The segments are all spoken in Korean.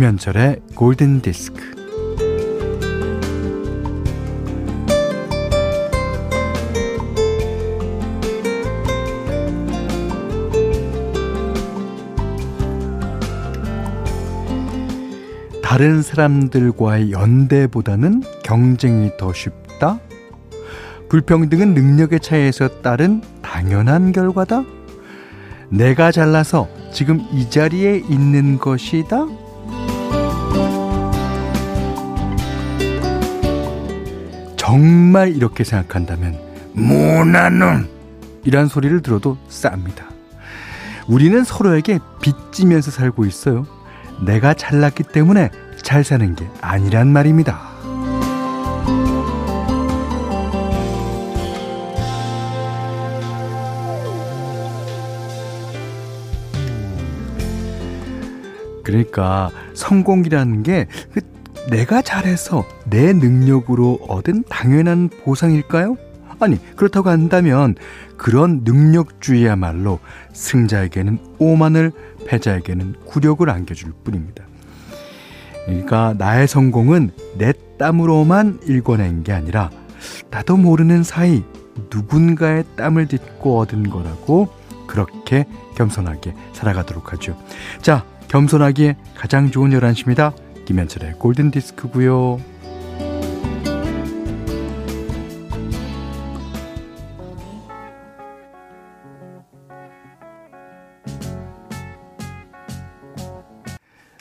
김현철의 골든 디스크. 다른 사람들과의 연대보다는 경쟁이 더 쉽다? 불평등은 능력의 차이에서 따른 당연한 결과다? 내가 잘나서 지금 이 자리에 있는 것이다? 정말 이렇게 생각한다면 모나놈 이란 소리를 들어도 쌉니다. 우리는 서로에게 빚지면서 살고 있어요. 내가 잘났기 때문에 잘 사는 게 아니란 말입니다. 그러니까 성공이라는 게그 내가 잘해서 내 능력으로 얻은 당연한 보상일까요? 아니, 그렇다고 한다면 그런 능력주의야말로 승자에게는 오만을, 패자에게는 굴욕을 안겨줄 뿐입니다. 그러니까 나의 성공은 내 땀으로만 일궈낸 게 아니라 나도 모르는 사이 누군가의 땀을 딛고 얻은 거라고 그렇게 겸손하게 살아가도록 하죠. 자, 겸손하기에 가장 좋은 11시입니다. 김현철의 골든 디스크고요.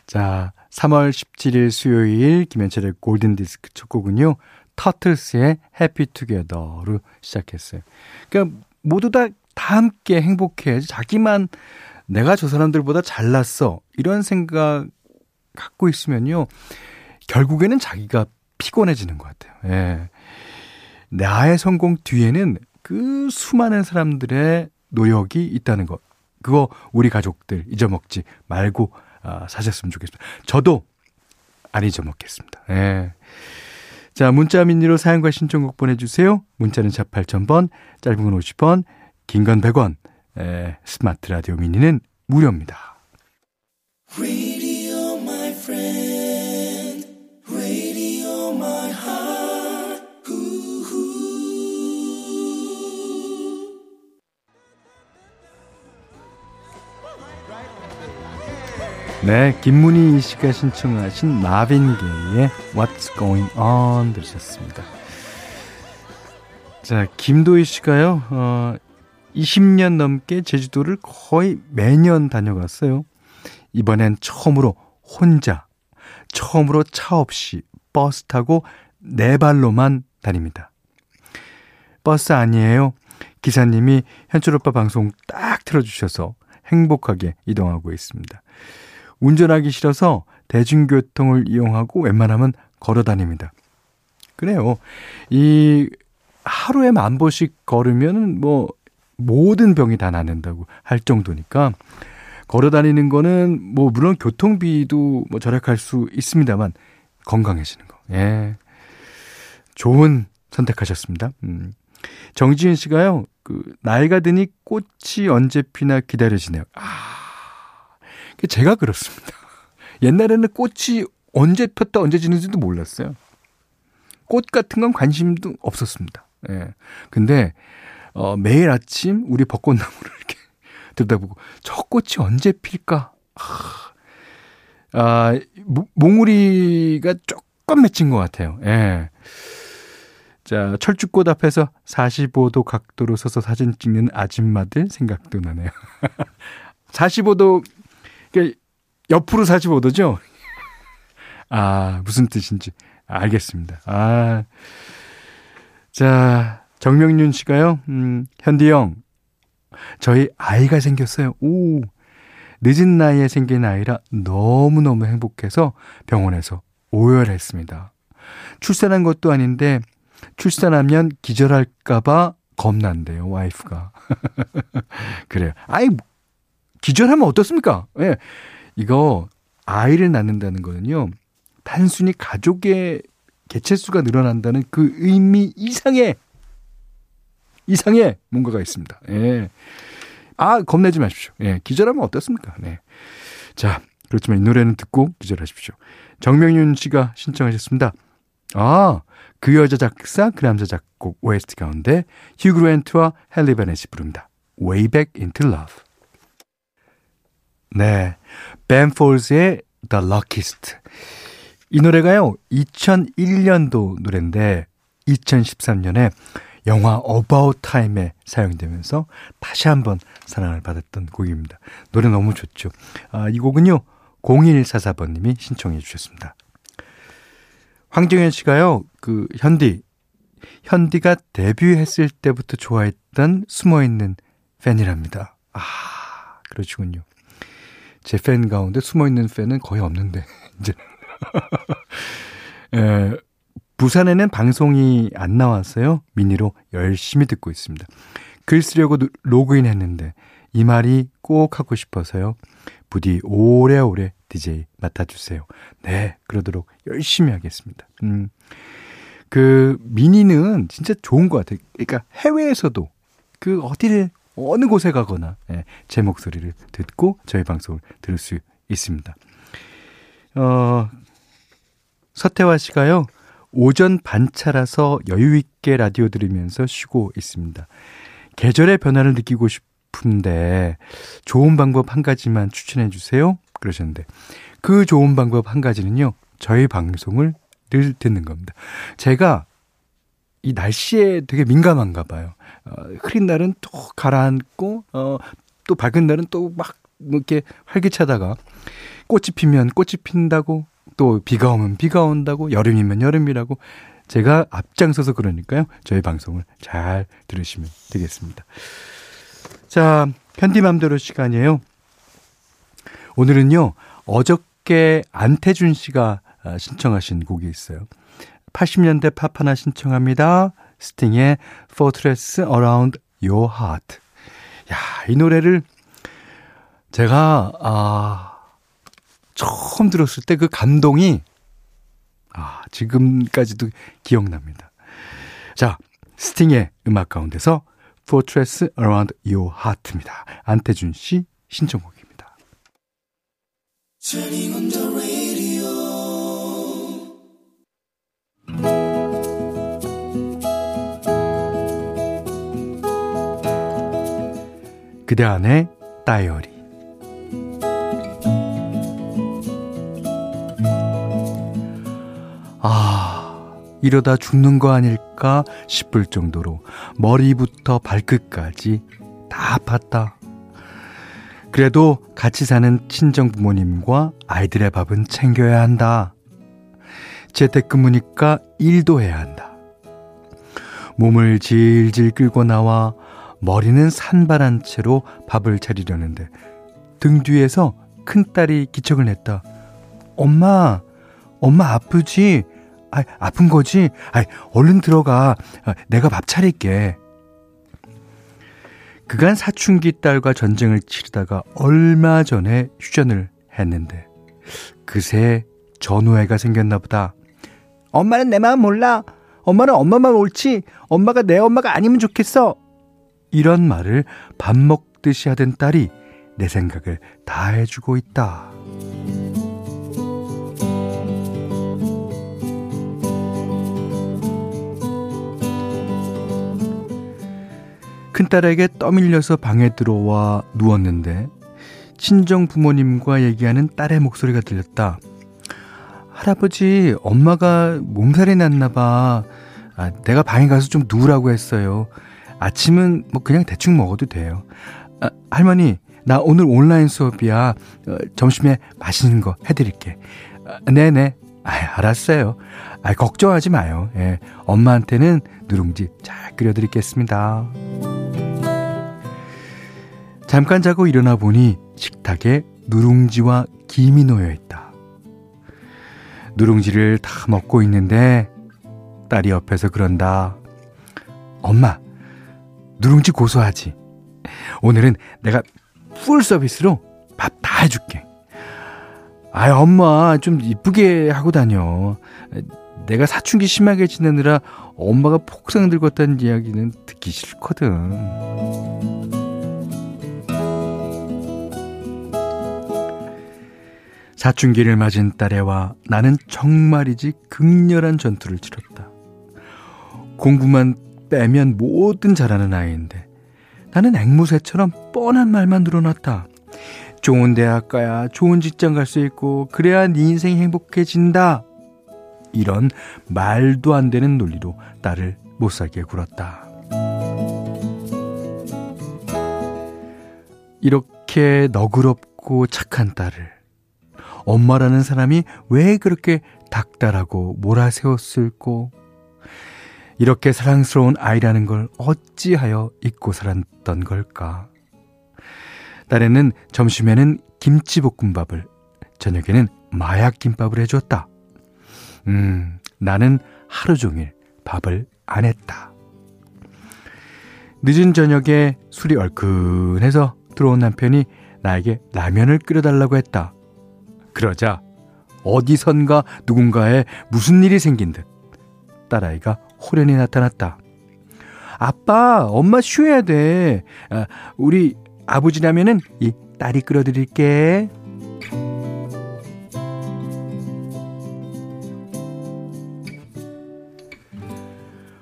자, 3월 17일 수요일 김현철의 골든 디스크 첫 곡은요. 터틀스의 해피 투게더로 시작했어요. 그러니까 모두 다, 다 함께 행복해. 자기만 내가 저 사람들보다 잘났어. 이런 생각 갖고 있으면요. 결국에는 자기가 피곤해지는 것 같아요. 예. 나의 성공 뒤에는 그 수많은 사람들의 노력이 있다는 것. 그거 우리 가족들 잊어먹지 말고 아, 사셨으면 좋겠습니다. 저도 안 잊어먹겠습니다. 예. 자, 문자 미니로 사연과 신청곡 보내주세요. 문자는 샵 8000번, 짧은 건 50원, 긴 건 100원, 에, 스마트 라디오 미니는 무료입니다. 네, 김문희 씨가 신청하신 마빈 게이의 What's Going On 들으셨습니다. 자, 김도희 씨가요, 어, 20년 넘게 제주도를 거의 매년 다녀갔어요. 이번엔 처음으로 혼자, 처음으로 차 없이 버스 타고 네 발로만 다닙니다. 버스 아니에요. 기사님이 현철 오빠 방송 딱 틀어주셔서 행복하게 이동하고 있습니다. 운전하기 싫어서 대중교통을 이용하고 웬만하면 걸어 다닙니다. 그래요. 이 하루에 만 보씩 걸으면 뭐 모든 병이 다 낫는다고 할 정도니까 걸어 다니는 거는 뭐 물론 교통비도 뭐 절약할 수 있습니다만 건강해지는 거. 예. 좋은 선택하셨습니다. 음. 정지은 씨가요. 그 나이가 드니 꽃이 언제 피나 기다려지네요. 아. 제가 그렇습니다. 옛날에는 꽃이 언제 폈다 언제 지는지도 몰랐어요. 꽃 같은 건 관심도 없었습니다. 예. 근데 어, 매일 아침 우리 벚꽃나무를 이렇게 들여다보고 저 꽃이 언제 필까? 아, 몽우리가 조금 맺힌 것 같아요. 예. 자, 철쭉꽃 앞에서 45도 각도로 서서 사진 찍는 아줌마들 생각도 나네요. 45도, 그러니까 옆으로 45도죠? 아, 무슨 뜻인지 알겠습니다. 아. 자, 정명윤 씨가요, 음, 현디 형, 저희 아이가 생겼어요. 오, 늦은 나이에 생긴 아이라 너무너무 행복해서 병원에서 오열했습니다. 출산한 것도 아닌데, 출산하면 기절할까봐 겁난대요, 와이프가. 그래요. 아이, 기절하면 어떻습니까? 예. 네. 이거, 아이를 낳는다는 거는요, 단순히 가족의 개체수가 늘어난다는 그 의미 이상의 이상의 뭔가가 있습니다. 예. 아, 겁내지 마십시오. 예. 기절하면 어떻습니까? 네. 자, 그렇지만 이 노래는 듣고 기절하십시오. 정명윤 씨가 신청하셨습니다. 아, 그 여자 작사, 그 남자 작곡 OST 가운데 휴 그 랜트와 헨리 베넷이 부릅니다. Way Back Into Love. 네, 벤 폴즈의 The Luckiest. 이 노래가요, 2001년도 노래인데 2013년에 영화 About Time에 사용되면서 다시 한번 사랑을 받았던 곡입니다. 노래 너무 좋죠. 아, 이 곡은요, 0144번님이 신청해 주셨습니다. 황정현 씨가요, 그, 현디, 현디가 데뷔했을 때부터 좋아했던 숨어있는 팬이랍니다. 아, 그러시군요. 제 팬 가운데 숨어있는 팬은 거의 없는데, 이제. 에, 부산에는 방송이 안 나왔어요. 미니로 열심히 듣고 있습니다. 글 쓰려고 로그인 했는데, 이 말이 꼭 하고 싶어서요. 부디 오래오래 DJ 맡아주세요. 네, 그러도록 열심히 하겠습니다. 음, 그, 미니는 진짜 좋은 것 같아요. 그러니까 해외에서도 그 어디를, 어느 곳에 가거나, 예, 제 목소리를 듣고 저희 방송을 들을 수 있습니다. 어, 서태화 씨가요, 오전 반차라서 여유 있게 라디오 들으면서 쉬고 있습니다. 계절의 변화를 느끼고 싶은데, 좋은 방법 한 가지만 추천해 주세요. 그러셨는데, 그 좋은 방법 한 가지는요, 저희 방송을 늘 듣는 겁니다. 제가 이 날씨에 되게 민감한가 봐요. 어, 흐린 날은 또 가라앉고, 어, 또 밝은 날은 또막 뭐 이렇게 활기차다가 꽃이 피면 꽃이 핀다고 또 비가 오면 비가 온다고 여름이면 여름이라고 제가 앞장서서 그러니까요. 저희 방송을 잘 들으시면 되겠습니다. 자, 편디맘대로 시간이에요. 오늘은요. 어저께 안태준 씨가 아, 신청하신 곡이 있어요. 80년대 팝 하나 신청합니다. 스팅의 Fortress Around Your Heart. 야, 이 노래를 제가 아 처음 들었을 때 그 감동이 아, 지금까지도 기억납니다. 자, 스팅의 음악 가운데서 Fortress Around Your Heart입니다. 안태준 씨 신청곡입니다. 그대 안의 다이어리 이러다 죽는 거 아닐까 싶을 정도로 머리부터 발끝까지 다 아팠다. 그래도 같이 사는 친정 부모님과 아이들의 밥은 챙겨야 한다. 재택근무니까 일도 해야 한다. 몸을 질질 끌고 나와 머리는 산발한 채로 밥을 차리려는데 등 뒤에서 큰딸이 기척을 냈다. 엄마, 엄마 아프지? 아, 아픈 거지? 아, 얼른 들어가. 아, 내가 밥 차릴게. 그간 사춘기 딸과 전쟁을 치르다가 얼마 전에 휴전을 했는데 그새 전우애가 생겼나 보다. 엄마는 내 마음 몰라. 엄마는 엄마만 옳지. 엄마가 내 엄마가 아니면 좋겠어. 이런 말을 밥 먹듯이 하던 딸이 내 생각을 다 해주고 있다. 큰딸에게 떠밀려서 방에 들어와 누웠는데 친정 부모님과 얘기하는 딸의 목소리가 들렸다. 할아버지, 엄마가 몸살이 났나 봐. 아, 내가 방에 가서 좀 누우라고 했어요. 아침은 뭐 그냥 대충 먹어도 돼요. 아, 할머니, 나 오늘 온라인 수업이야. 어, 점심에 맛있는 거 해드릴게. 아, 네네. 아, 알았어요. 아, 걱정하지 마요. 예, 엄마한테는 누룽지 잘 끓여드리겠습니다. 잠깐 자고 일어나 보니 식탁에 누룽지와 김이 놓여 있다. 누룽지를 다 먹고 있는데 딸이 옆에서 그런다. 엄마, 누룽지 고소하지? 오늘은 내가 풀 서비스로 밥 다 해줄게. 아이, 엄마, 좀 이쁘게 하고 다녀. 내가 사춘기 심하게 지내느라 엄마가 폭삭 늙었다는 이야기는 듣기 싫거든. 사춘기를 맞은 딸애와 나는 정말이지 극렬한 전투를 치렀다. 공부만 빼면 뭐든 잘하는 아이인데 나는 앵무새처럼 뻔한 말만 늘어났다. 좋은 대학 가야 좋은 직장 갈 수 있고 그래야 네 인생이 행복해진다. 이런 말도 안 되는 논리로 딸을 못 살게 굴었다. 이렇게 너그럽고 착한 딸을 엄마라는 사람이 왜 그렇게 닥달하고 몰아세웠을꼬? 이렇게 사랑스러운 아이라는 걸 어찌하여 잊고 살았던 걸까? 딸에는 점심에는 김치볶음밥을, 저녁에는 마약김밥을 해줬다. 음, 나는 하루 종일 밥을 안 했다. 늦은 저녁에 술이 얼큰해서 들어온 남편이 나에게 라면을 끓여달라고 했다. 그러자 어디선가 누군가에 무슨 일이 생긴 듯 딸아이가 호련히 나타났다. 아빠, 엄마 쉬어야 돼. 아, 우리 아버지라면은 이 딸이 끌어드릴게.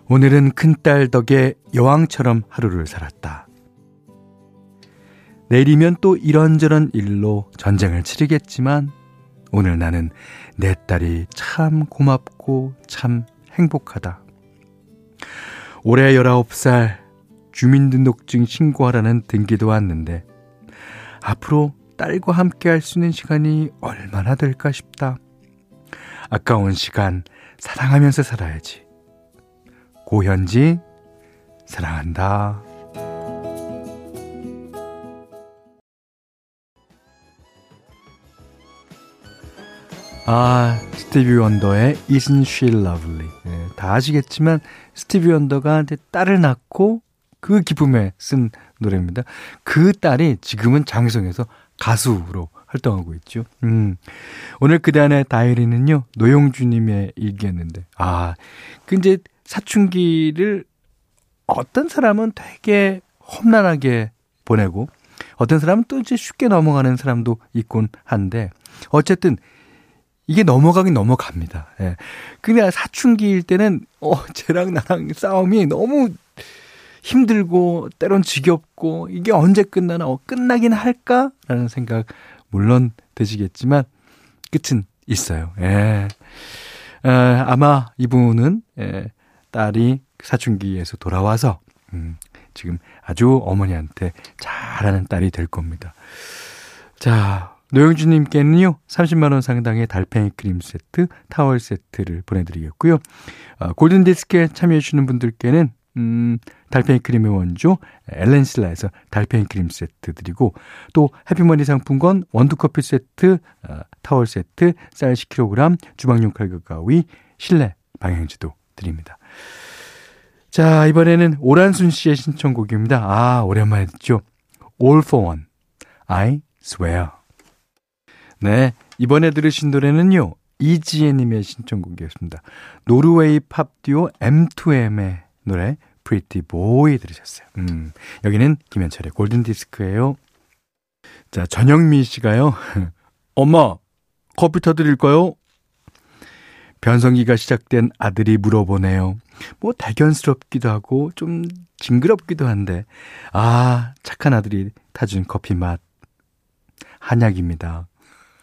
오늘은 큰딸 덕에 여왕처럼 하루를 살았다. 내일이면 또 이런저런 일로 전쟁을 치르겠지만 오늘 나는 내 딸이 참 고맙고 참 행복하다. 올해 19살 주민등록증 신고하라는 등기도 왔는데 앞으로 딸과 함께 할 수 있는 시간이 얼마나 될까 싶다. 아까운 시간 사랑하면서 살아야지. 고현지 사랑한다. 아, 스티비 원더의 Isn't She Lovely. 네, 다 아시겠지만, 스티비 원더가 딸을 낳고 그 기쁨에 쓴 노래입니다. 그 딸이 지금은 장성에서 가수로 활동하고 있죠. 음. 오늘 그단의 다이어리는요, 노영주님의 일기였는데, 아, 그 이제 사춘기를 어떤 사람은 되게 험난하게 보내고, 어떤 사람은 또 이제 쉽게 넘어가는 사람도 있곤 한데, 어쨌든 이게 넘어가긴 넘어갑니다. 예. 그냥 사춘기일 때는, 어, 쟤랑 나랑 싸움이 너무 힘들고, 때론 지겹고, 이게 언제 끝나나, 어, 끝나긴 할까? 라는 생각, 물론 드시겠지만, 끝은 있어요. 예. 아, 아마 이분은, 예, 딸이 사춘기에서 돌아와서, 음, 지금 아주 어머니한테 잘하는 딸이 될 겁니다. 자, 노영주님께는요, 30만원 상당의 달팽이 크림 세트, 타월 세트를 보내드리겠고요. 어, 골든디스크에 참여해주시는 분들께는, 음, 달팽이 크림의 원조, 엘렌실라에서 달팽이 크림 세트 드리고, 또 해피머니 상품권, 원두커피 세트, 어, 타월 세트, 쌀 10kg, 주방용 칼과 가위, 실내 방향지도 드립니다. 자, 이번에는 오란순 씨의 신청곡입니다. 아, 오랜만에 듣죠. All for One, I Swear. 네, 이번에 들으신 노래는요. 이지혜님의 신청곡이었습니다. 노르웨이 팝 듀오 M2M의 노래 Pretty Boy 들으셨어요. 음, 여기는 김현철의 골든 디스크예요. 자, 전영미 씨가요. 엄마, 커피 타드릴까요? 변성기가 시작된 아들이 물어보네요. 뭐 대견스럽기도 하고 좀 징그럽기도 한데 아 착한 아들이 타준 커피 맛 한약입니다.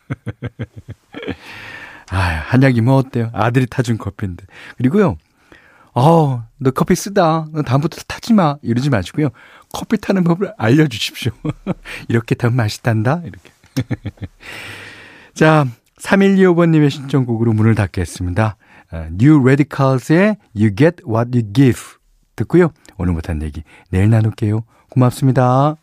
아, 한약이면 어때요? 아들이 타준 커피인데. 그리고요, 어, 너 커피 쓰다. 너 다음부터 타지 마. 이러지 마시고요. 커피 타는 법을 알려주십시오. 이렇게 타면 맛있단다. 이렇게. 자, 3125번님의 신청곡으로 문을 닫겠습니다. 어, New Radicals의 You Get What You Give 듣고요. 오늘 못한 얘기 내일 나눌게요. 고맙습니다.